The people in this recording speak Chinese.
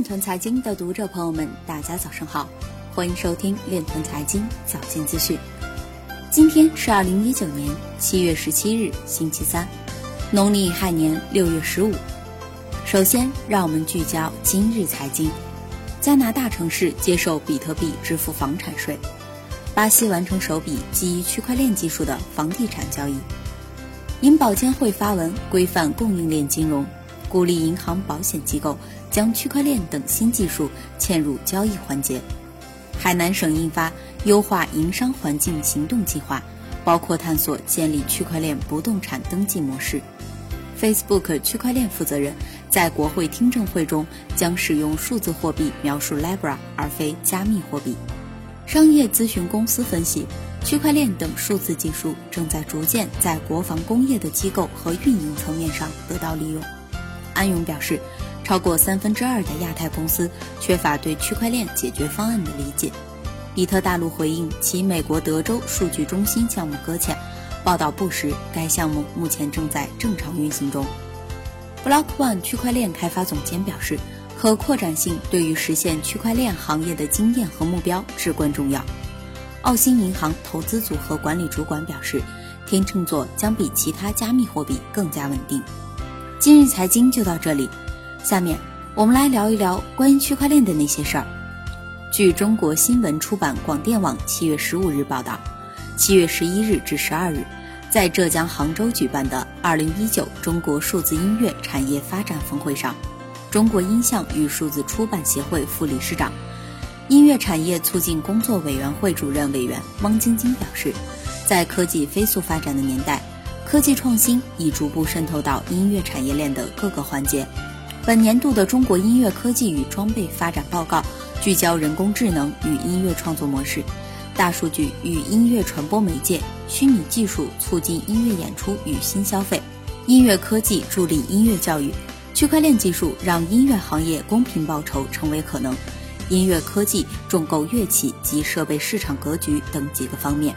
链团财经的读者朋友们，大家早上好，欢迎收听链团财经早间资讯。今天是二零一九年七月十七日，星期三，农历亥年六月十五。首先，让我们聚焦今日财经。加拿大城市接受比特币支付房产税。巴西完成首笔基于区块链技术的房地产交易。银保监会发文规范供应链金融，鼓励银行、保险机构将区块链等新技术嵌入交易环节。海南省印发优化营商环境行动计划，包括探索建立区块链不动产登记模式。Facebook 区块链负责人在国会听证会中将使用数字货币描述 Libra 而非加密货币。商业咨询公司分析。区块链等数字技术正在逐渐在国防工业的机构和运营层面上得到利用。安永表示，超过三分之二的亚太公司缺乏对区块链解决方案的理解。比特大陆回应其美国德州数据中心项目搁浅，报道不实，该项目目前正在正常运行中。Block One 区块链开发总监表示，可扩展性对于实现区块链行业的经验和目标至关重要。澳新银行投资组合管理主管表示，天秤座将比其他加密货币更加稳定。今日财经就到这里，下面我们来聊一聊关于区块链的那些事儿。据中国新闻出版广电网七月十五日报道，七月十一日至十二日，在浙江杭州举办的二零一九中国数字音乐产业发展峰会上，中国音像与数字出版协会副理事长。音乐产业促进工作委员会主任委员汪晶晶表示，在科技飞速发展的年代，科技创新已逐步渗透到音乐产业链的各个环节。本年度的中国音乐科技与装备发展报告聚焦人工智能与音乐创作模式、大数据与音乐传播媒介、虚拟技术促进音乐演出与新消费、音乐科技助力音乐教育、区块链技术让音乐行业公平报酬成为可能。音乐科技、重构乐器及设备市场格局等几个方面。